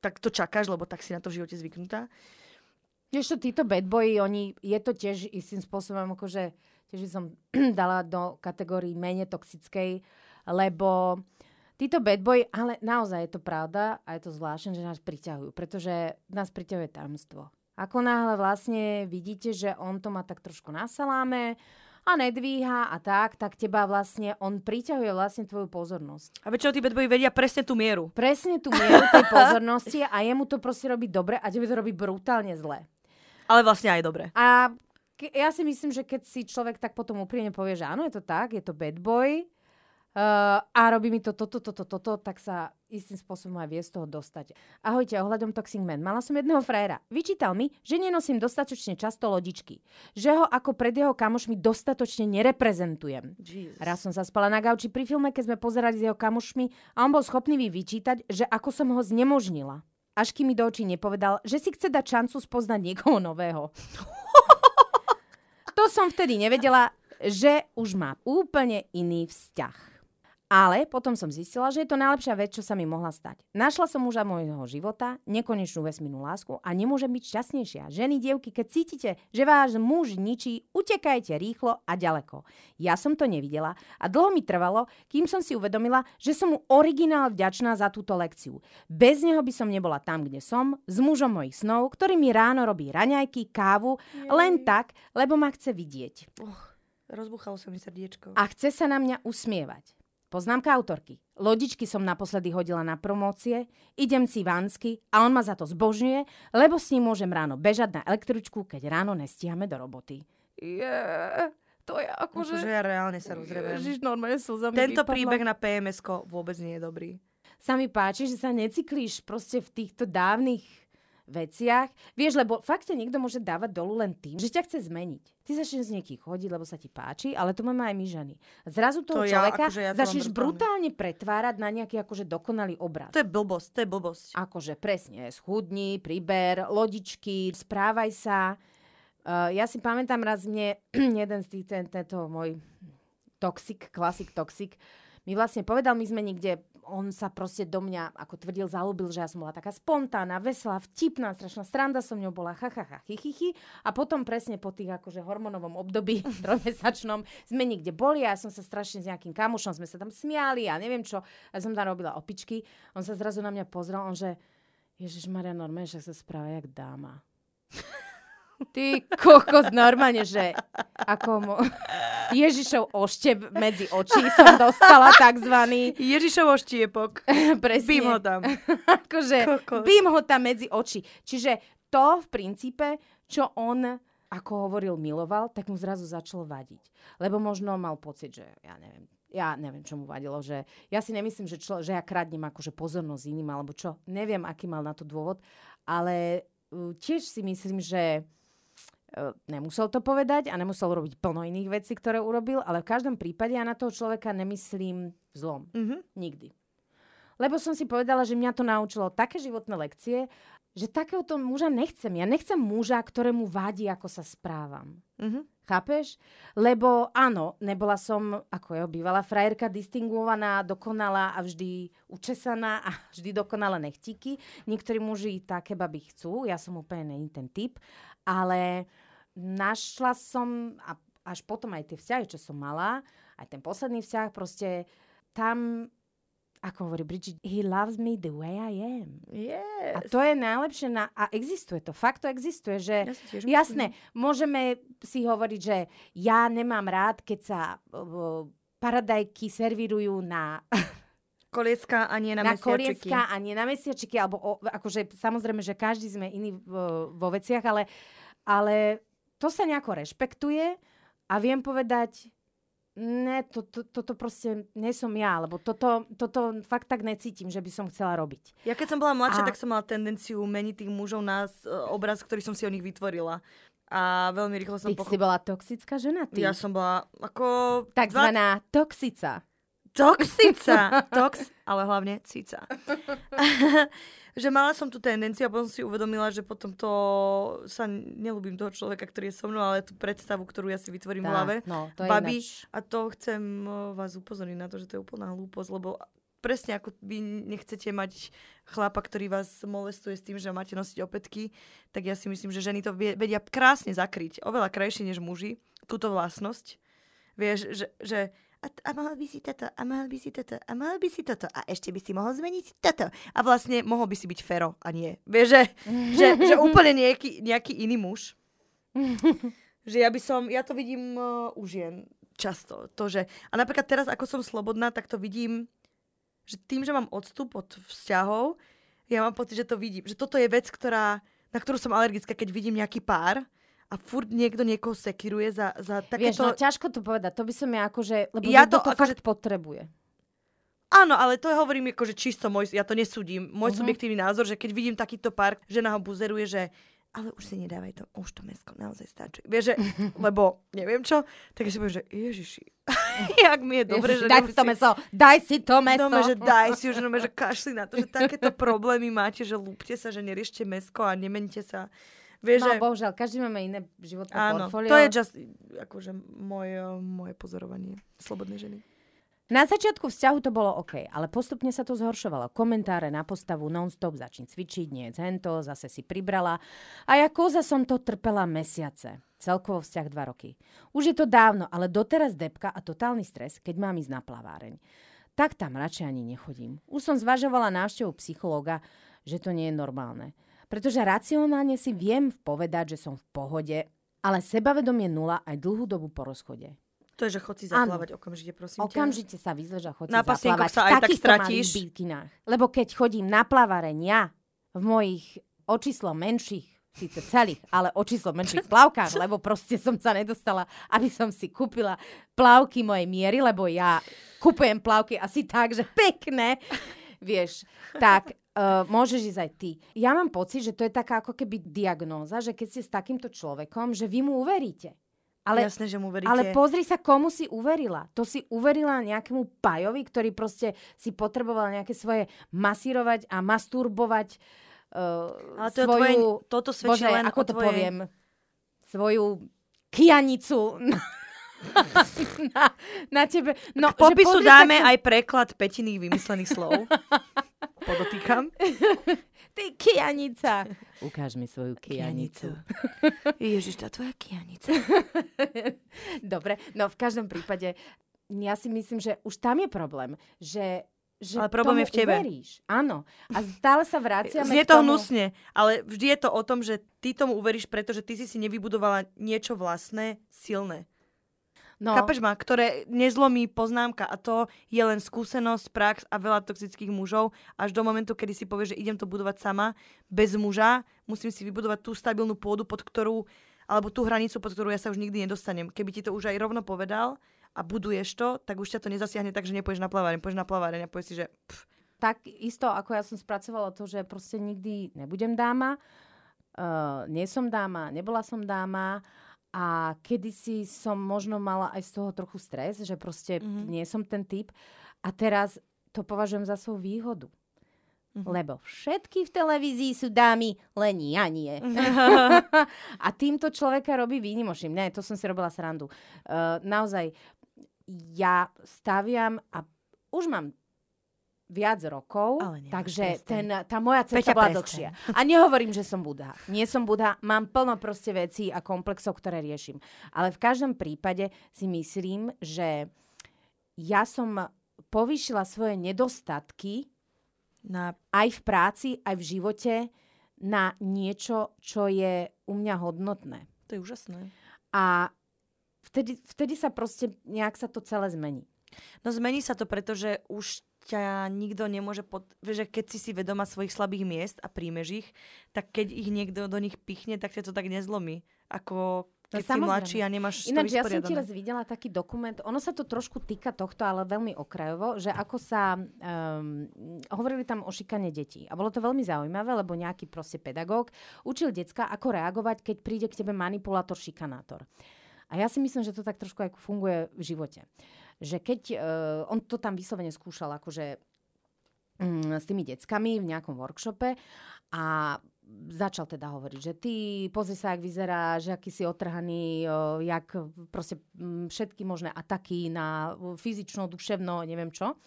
tak to čakáš, lebo tak si na to v živote zvyknutá. Vieš čo, títo bad boy, oni, je to tiež istým spôsobom, akože tiež by som dala do kategórii menej toxickej, lebo títo bad boy, ale naozaj je to pravda a je to zvláštne, že nás priťahujú, pretože nás priťahuje tajomstvo. Ako náhle vlastne vidíte, že on to má tak trošku na saláme a nedvíha a tak, tak teba vlastne, on priťahuje vlastne tvoju pozornosť. A väčšinou tí bad boy vedia presne tú mieru. Presne tú mieru tej pozornosti a jemu to proste robí dobre a tebe to robí brutálne zle. Ale vlastne aj dobre. A ke- ja si myslím, že keď si človek tak potom úprimne povie, že áno, je to tak, je to bad boy uh, a robí mi to toto, toto, toto, tak sa istým spôsobom aj vie z toho dostať. Ahojte, ohľadom Toxic Man. Mala som jedného frajera. Vyčítal mi, že nenosím dostatočne často lodičky. Že ho ako pred jeho kamošmi dostatočne nereprezentujem. Jesus. Raz som sa spala na gauči pri filme, keď sme pozerali s jeho kamošmi a on bol schopný mi vyčítať, že ako som ho znemožnila. Až kým mi do očí nepovedal, že si chce dať šancu spoznať niekoho nového. to som vtedy nevedela, že už má úplne iný vzťah. Ale potom som zistila, že je to najlepšia vec, čo sa mi mohla stať. Našla som muža môjho života, nekonečnú vesmírnu lásku a nemôžem byť šťastnejšia. Ženy, dievky, keď cítite, že váš muž ničí, utekajte rýchlo a ďaleko. Ja som to nevidela a dlho mi trvalo, kým som si uvedomila, že som mu originál vďačná za túto lekciu. Bez neho by som nebola tam, kde som, s mužom mojich snov, ktorý mi ráno robí raňajky, kávu, len tak, lebo ma chce vidieť. Rozbuchalo sa mi srdiečko. A chce sa na mňa usmievať. Poznámka autorky. Lodičky som naposledy hodila na promócie, idem si vánsky a on ma za to zbožňuje, lebo s ním môžem ráno bežať na električku, keď ráno nestíhame do roboty. Je, to je akože... Akože ja reálne sa rozrevem. Ježiš, normálne slzami Tento vypadla. príbeh na PMS vôbec nie je dobrý. Sa mi páči, že sa necyklíš proste v týchto dávnych veciach. Vieš, lebo fakt ťa niekto môže dávať dolu len tým, že ťa chce zmeniť. Ty začneš z niekých chodiť, lebo sa ti páči, ale to máme aj my ženy. Zrazu toho To ja, človeka akože ja to začneš brutálne. brutálne pretvárať na nejaký akože dokonalý obraz. To je blbosť, to je blbosť. Akože presne, schudni, priber, lodičky, správaj sa. Uh, ja si pamätám raz mne jeden z tých, ten, tento môj toxic, klasik toxic, mi vlastne povedal, my sme niekde, on sa proste do mňa, ako tvrdil, zalúbil, že ja som bola taká spontánna, veselá, vtipná, strašná stranda som ňou bola, ha, ha, ha, chi, chi, chi. A potom presne po tých akože hormonovom období trojmesačnom sme niekde boli a ja som sa strašne s nejakým kamušom, sme sa tam smiali a neviem čo. A som tam robila opičky. On sa zrazu na mňa pozrel, on že Ježiš Maria, normálne, že sa správa jak dáma. Ty kokos, normálne, že ako mo... Ježišov oštep medzi očí som dostala takzvaný. Ježišovo štiepok. Presne. Bím ho tam. akože Kokos. bím ho tam medzi oči. Čiže to v princípe, čo on ako hovoril, miloval, tak mu zrazu začalo vadiť. Lebo možno mal pocit, že ja neviem, ja neviem, čo mu vadilo, že ja si nemyslím, že, člo, že ja kradnem akože pozornosť iným, alebo čo, neviem, aký mal na to dôvod, ale uh, tiež si myslím, že nemusel to povedať a nemusel robiť plno iných vecí, ktoré urobil, ale v každom prípade ja na toho človeka nemyslím zlom. Mhm. Nikdy. Lebo som si povedala, že mňa to naučilo také životné lekcie, že takéhoto muža nechcem. Ja nechcem muža, ktorému vadí, ako sa správam. Mhm. Chápeš? Lebo áno, nebola som, ako je bývalá frajerka, distinguovaná, dokonalá a vždy učesaná a vždy dokonalé nechtíky. Niektorí muži také baby chcú, ja som úplne není ten typ, ale našla som, a až potom aj tie vzťahy, čo som mala, aj ten posledný vzťah, proste tam, ako hovorí Bridget, he loves me the way I am. Yes. A to je najlepšie na... A existuje to. Fakt to existuje, že... Ja tiež myslím. Jasné, môžeme si hovoriť, že ja nemám rád, keď sa uh, paradajky servírujú na, Kolieska a nie na, na, mesiačiky. kolieska a nie na mesiačiky, alebo o, akože samozrejme, že každý sme iný vo, vo veciach, ale, ale to sa nejako rešpektuje a viem povedať, ne, to, to, toto proste nie som ja, lebo toto, toto fakt tak necítim, že by som chcela robiť. Ja keď som bola mladšia, A- tak som mala tendenciu meniť tých mužov na e, obraz, ktorý som si o nich vytvorila. A veľmi rýchlo som Ty si pochopila. bola toxická žena, ty. Ja som bola ako... Takzvaná toxica. Toxica. Tox, ale hlavne cica. že mala som tú tendenciu a potom si uvedomila, že potom to sa nelúbim toho človeka, ktorý je so mnou, ale tú predstavu, ktorú ja si vytvorím v hlave. no, to babi. ináč. A to chcem eh, vás upozorniť na to, že to je úplná hlúposť, lebo presne ako vy nechcete mať chlapa, ktorý vás molestuje s tým, že máte nosiť opätky, tak ja si myslím, že ženy to vedia krásne zakryť. Oveľa krajšie než muži. Túto vlastnosť. Vieš, že, že a, a mohol by si toto, a mohol by si toto, a mohol by si toto, a ešte by si mohol zmeniť toto. A vlastne mohol by si byť Fero, a nie. Vieš, že, že, že úplne nejaký, nejaký iný muž. že ja by som, ja to vidím uh, u žien často. To, že, a napríklad teraz, ako som slobodná, tak to vidím, že tým, že mám odstup od vzťahov, ja mám pocit, že to vidím. Že toto je vec, ktorá, na ktorú som alergická, keď vidím nejaký pár a furt niekto niekoho sekiruje za, za Vieš, takéto... no ťažko to povedať. To by som ja akože... Lebo Ja to to, akože- fakt potrebuje. Áno, ale to hovorím ako, že čisto môj, ja to nesúdim. Môj Mhm. subjektívny názor, že keď vidím takýto pár, žena ho buzeruje, že ale už si nedávaj to, už to mesko naozaj stačí. Vieš, že, lebo neviem čo, tak si poviem, že ježiši, jak mi je dobre, že daj si to meso, daj si to meso. No, že daj si už, že kašli na to, že takéto problémy máte, že lúpte sa, že neriešte mesko a nemente sa. Vieš, No, že... bohužiaľ, každý máme iné životné Áno, portfólio. to je just, akože moje, moje pozorovanie slobodnej ženy. Na začiatku vzťahu to bolo OK, ale postupne sa to zhoršovalo. Komentáre na postavu non-stop, začni cvičiť, nie hento, zase si pribrala. A ja koza som to trpela mesiace. Celkovo vzťah dva roky. Už je to dávno, ale doteraz depka a totálny stres, keď mám ísť na plaváreň. Tak tam radšej ani nechodím. Už som zvažovala návštevu psychológa, že to nie je normálne. Pretože racionálne si viem povedať, že som v pohode, ale sebavedomie nula aj dlhú dobu po rozchode. To je, že chod si zaplávať okamžite, prosím ťa. Okamžite sa vyzlež a choď Na si zaplávať sa aj tak stratíš. Lebo keď chodím na plavareň ja v mojich očíslo menších, síce celých, ale očíslo menších plavkách, lebo proste som sa nedostala, aby som si kúpila plavky mojej miery, lebo ja kupujem plavky asi tak, že pekné, vieš, tak Uh, môžeš ísť aj ty. Ja mám pocit, že to je taká ako keby diagnóza, že keď ste s takýmto človekom, že vy mu uveríte. Ale, Jasné, že mu veríte. ale pozri sa, komu si uverila. To si uverila nejakému pajovi, ktorý proste si potreboval nejaké svoje masírovať a masturbovať uh, Ale to svoju... tvoje, toto Bože, len ako to tvojej... poviem? Svoju kianicu na, na, tebe. No, K popisu sa, dáme keď- aj preklad petiných vymyslených slov. Podotýkam. Ty kianica. Ukáž mi svoju kianicu. Ježiš, tá tvoja kianica. Dobre, no v každom prípade ja si myslím, že už tam je problém, že že Ale problém je v tebe. Uveríš. Áno. A stále sa vraciame Znie k to tomu... hnusne, ale vždy je to o tom, že ty tomu uveríš, pretože ty si si nevybudovala niečo vlastné, silné. No, Chápeš ma? Ktoré nezlomí poznámka a to je len skúsenosť, prax a veľa toxických mužov až do momentu, kedy si povieš, že idem to budovať sama, bez muža, musím si vybudovať tú stabilnú pôdu, pod ktorú, alebo tú hranicu, pod ktorú ja sa už nikdy nedostanem. Keby ti to už aj rovno povedal a buduješ to, tak už ťa to nezasiahne tak, že nepôjdeš na plávareň, pôjdeš na plávareň a povieš si, že pff, tak isto, ako ja som spracovala to, že proste nikdy nebudem dáma, uh, nie som dáma, nebola som dáma a kedysi som možno mala aj z toho trochu stres, že proste Mhm. mm-hmm. nie som ten typ a teraz to považujem za svoju výhodu. Mhm. Lebo všetky v televízii sú dámy, len ja nie. a týmto človeka robí výnimočným. Ne, to som si robila srandu. Uh, naozaj, ja staviam a už mám viac rokov, takže ten, tá moja cesta Peťa, bola dlhšia. A nehovorím, že som budha. Nie som budha, mám plno proste vecí a komplexov, ktoré riešim. Ale v každom prípade si myslím, že ja som povýšila svoje nedostatky na aj v práci, aj v živote na niečo, čo je u mňa hodnotné. To je úžasné. A vtedy, vtedy sa proste nejak sa to celé zmení. No zmení sa to, pretože už ťa nikto nemôže... Pod... Že keď si si vedoma svojich slabých miest a príjmeš ich, tak keď ich niekto do nich pichne, tak ťa to tak nezlomí. Ako No keď si samozrejme. mladší a nemáš Ináč, ja som ti raz videla taký dokument, ono sa to trošku týka tohto, ale veľmi okrajovo, že ako sa, um, hovorili tam o šikane detí. A bolo to veľmi zaujímavé, lebo nejaký proste pedagóg učil decka, ako reagovať, keď príde k tebe manipulátor, šikanátor. A ja si myslím, že to tak trošku aj funguje v živote. Že keď, uh, on to tam vyslovene skúšal, akože mm, s tými deckami v nejakom workshope a začal teda hovoriť, že ty pozri sa, jak vyzerá, že aký si otrhaný, o, jak proste mm, všetky možné ataky na fyzično, duševno, neviem čo.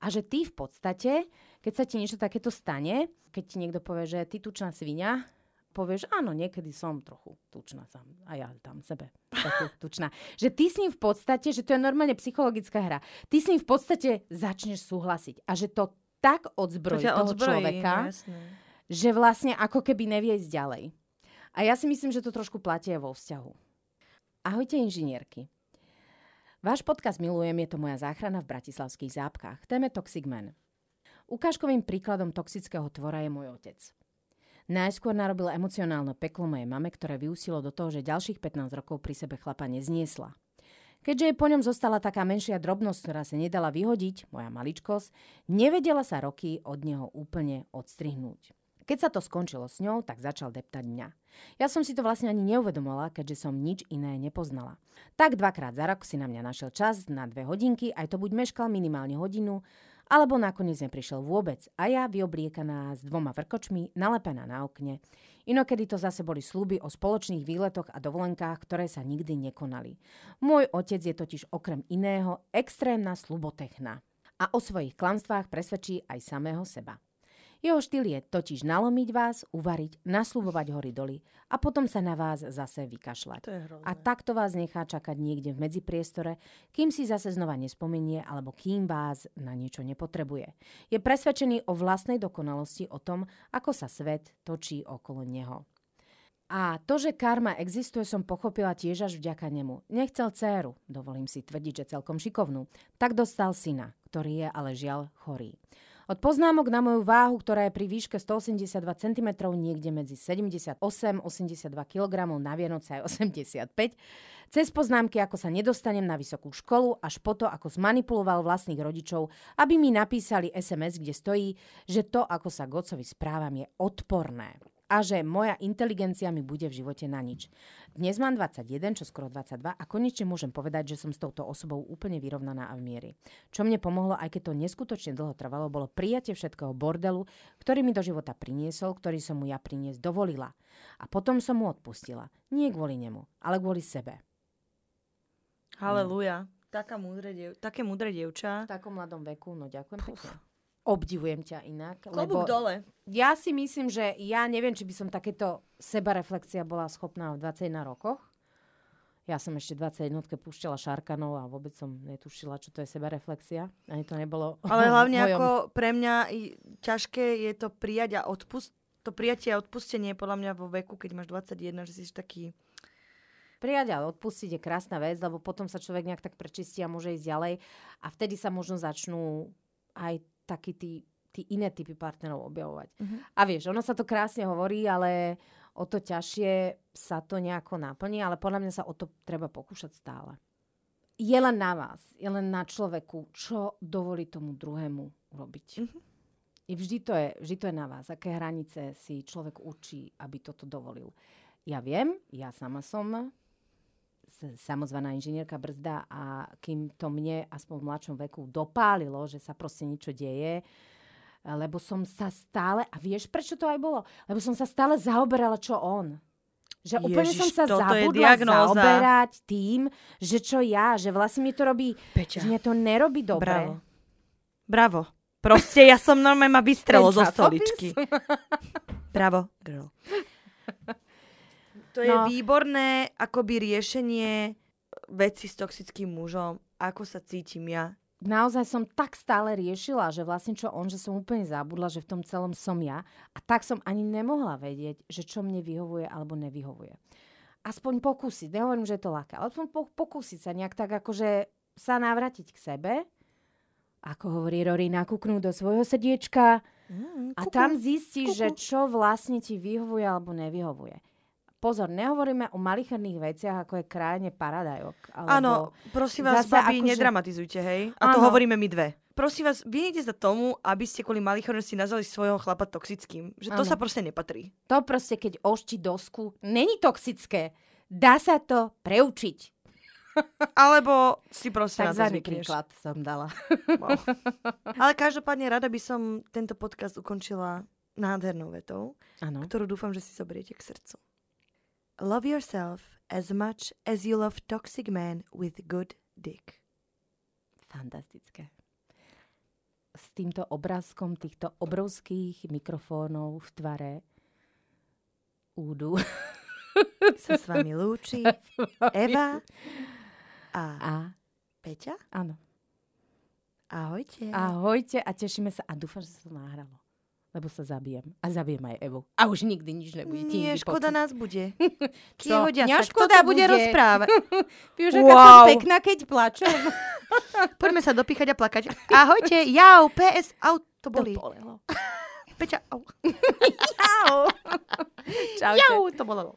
A že ty v podstate, keď sa ti niečo takéto stane, keď ti niekto povie, že ty tučná svinia, povieš, áno, niekedy som trochu tučná sám. A ja tam sebe trochu tučná. Že ty s ním v podstate, že to je normálne psychologická hra, ty s ním v podstate začneš súhlasiť. A že to tak odzbrojí ťa toho odzbrojí, človeka, no jasné. že vlastne ako keby nevie ísť ďalej. A ja si myslím, že to trošku platí aj vo vzťahu. Ahojte inžinierky. Váš podcast milujem, je to moja záchrana v bratislavských zápkách. Téme Toxic Man. Ukážkovým príkladom toxického tvora je môj otec. Najskôr narobil emocionálne peklo mojej mame, ktoré vyúsilo do toho, že ďalších 15 rokov pri sebe chlapa nezniesla. Keďže po ňom zostala taká menšia drobnosť, ktorá sa nedala vyhodiť, moja maličkosť, nevedela sa roky od neho úplne odstrihnúť. Keď sa to skončilo s ňou, tak začal deptať mňa. Ja som si to vlastne ani neuvedomovala, keďže som nič iné nepoznala. Tak dvakrát za rok si na mňa našiel čas na dve hodinky, aj to buď meškal minimálne hodinu, alebo nakoniec neprišiel vôbec a ja vyobliekaná s dvoma vrkočmi, nalepená na okne. Inokedy to zase boli sluby o spoločných výletoch a dovolenkách, ktoré sa nikdy nekonali. Môj otec je totiž okrem iného extrémna slubotechna a o svojich klamstvách presvedčí aj samého seba. Jeho štýl je totiž nalomiť vás, uvariť, naslubovať hory doly a potom sa na vás zase vykašľať. A takto vás nechá čakať niekde v medzipriestore, kým si zase znova nespomenie alebo kým vás na niečo nepotrebuje. Je presvedčený o vlastnej dokonalosti, o tom, ako sa svet točí okolo neho. A to, že karma existuje, som pochopila tiež až vďaka nemu. Nechcel dceru, dovolím si tvrdiť, že celkom šikovnú, tak dostal syna, ktorý je ale žiaľ chorý. Od poznámok na moju váhu, ktorá je pri výške 182 cm, niekde medzi 78 82 kg na Vianoce aj 85 cez poznámky, ako sa nedostanem na vysokú školu, až po to, ako zmanipuloval vlastných rodičov, aby mi napísali SMS, kde stojí, že to, ako sa Gocovi správam, je odporné a že moja inteligencia mi bude v živote na nič. Dnes mám 21, čo skoro 22 a konečne môžem povedať, že som s touto osobou úplne vyrovnaná a v miery. Čo mne pomohlo, aj keď to neskutočne dlho trvalo, bolo prijatie všetkého bordelu, ktorý mi do života priniesol, ktorý som mu ja priniesť dovolila. A potom som mu odpustila. Nie kvôli nemu, ale kvôli sebe. Halelúja. Taká múdre diev, také múdre dievča. V takom mladom veku, no ďakujem pekne. Obdivujem ťa inak. Klobúk lebo dole. ja si myslím, že ja neviem, či by som takéto sebareflexia bola schopná v 21 rokoch. Ja som ešte 21 púšťala Šarkanov a vôbec som netušila, čo to je sebareflexia. Ani to nebolo Ale hlavne mojom... ako pre mňa i ťažké je to prijať a odpust, to prijatie a odpustenie podľa mňa vo veku, keď máš 21, že si taký... Prijať a odpustiť je krásna vec, lebo potom sa človek nejak tak prečistí a môže ísť ďalej. A vtedy sa možno začnú aj takí tí, tí iné typy partnerov objavovať. Mhm. A vieš, ono sa to krásne hovorí, ale o to ťažšie sa to nejako naplní, ale podľa mňa sa o to treba pokúšať stále. Je len na vás, je len na človeku, čo dovolí tomu druhému urobiť. Mhm. I vždy to, je, vždy to je na vás, aké hranice si človek učí, aby toto dovolil. Ja viem, ja sama som samozvaná inžinierka brzda a kým to mne aspoň v mladšom veku dopálilo, že sa proste niečo deje, lebo som sa stále, a vieš prečo to aj bolo? Lebo som sa stále zaoberala, čo on. Že úplne som Ježiš, sa zabudla zaoberať tým, že čo ja, že vlastne mi to robí, Peťa. že mne to nerobí dobre. Bravo. Bravo. Proste ja som normálne ma vystrelo zo stoličky. Bravo, girl. To je No. výborné akoby riešenie veci s toxickým mužom, ako sa cítim ja. naozaj som tak stále riešila, že vlastne čo on, že som úplne zabudla, že v tom celom som ja. A tak som ani nemohla vedieť, že čo mne vyhovuje alebo nevyhovuje. Aspoň pokúsiť, nehovorím, že je to ľahké, ale aspoň po- pokúsiť sa nejak tak akože sa navrátiť k sebe, ako hovorí Rory, nakúknúť do svojho srdiečka Mm, a kuku. tam zistíš, že čo vlastne ti vyhovuje alebo nevyhovuje. Pozor, nehovoríme o malicherných veciach, ako je krajine paradajok. Áno, prosím vás, babi, akože- nedramatizujte, hej? A to Áno. hovoríme my dve. Prosím vás, vyhnite sa tomu, aby ste kvôli malichornosti nazvali svojho chlapa toxickým. Že to Áno. sa proste nepatrí. To proste, keď ošti dosku, není toxické. Dá sa to preučiť. Alebo si proste na to zvykneš. príklad som dala. Wow. Ale každopádne rada by som tento podcast ukončila nádhernou vetou, Áno. ktorú dúfam, že si zoberiete k srdcu. Love yourself as much as you love toxic men with good dick. Fantastické. S týmto obrázkom týchto obrovských mikrofónov v tvare údu. Sa s vami lúči Eva a A Peťa. áno. Ahojte. Ahojte a tešíme sa. A dúfam, že sa to nahralo. Lebo sa zabijem. A zabijem aj Evu. A už nikdy nič nebudete Nie, škoda počuť. nás bude. Čo? Mňa škoda to bude bude. rozprávať? Aká som Wow. pekná, keď plačem. Poďme sa dopíchať a plakať. Ahojte, jau, PS, au, to boli. bolelo. Peťa, au. Čau. Čaute. Jau, to bolo.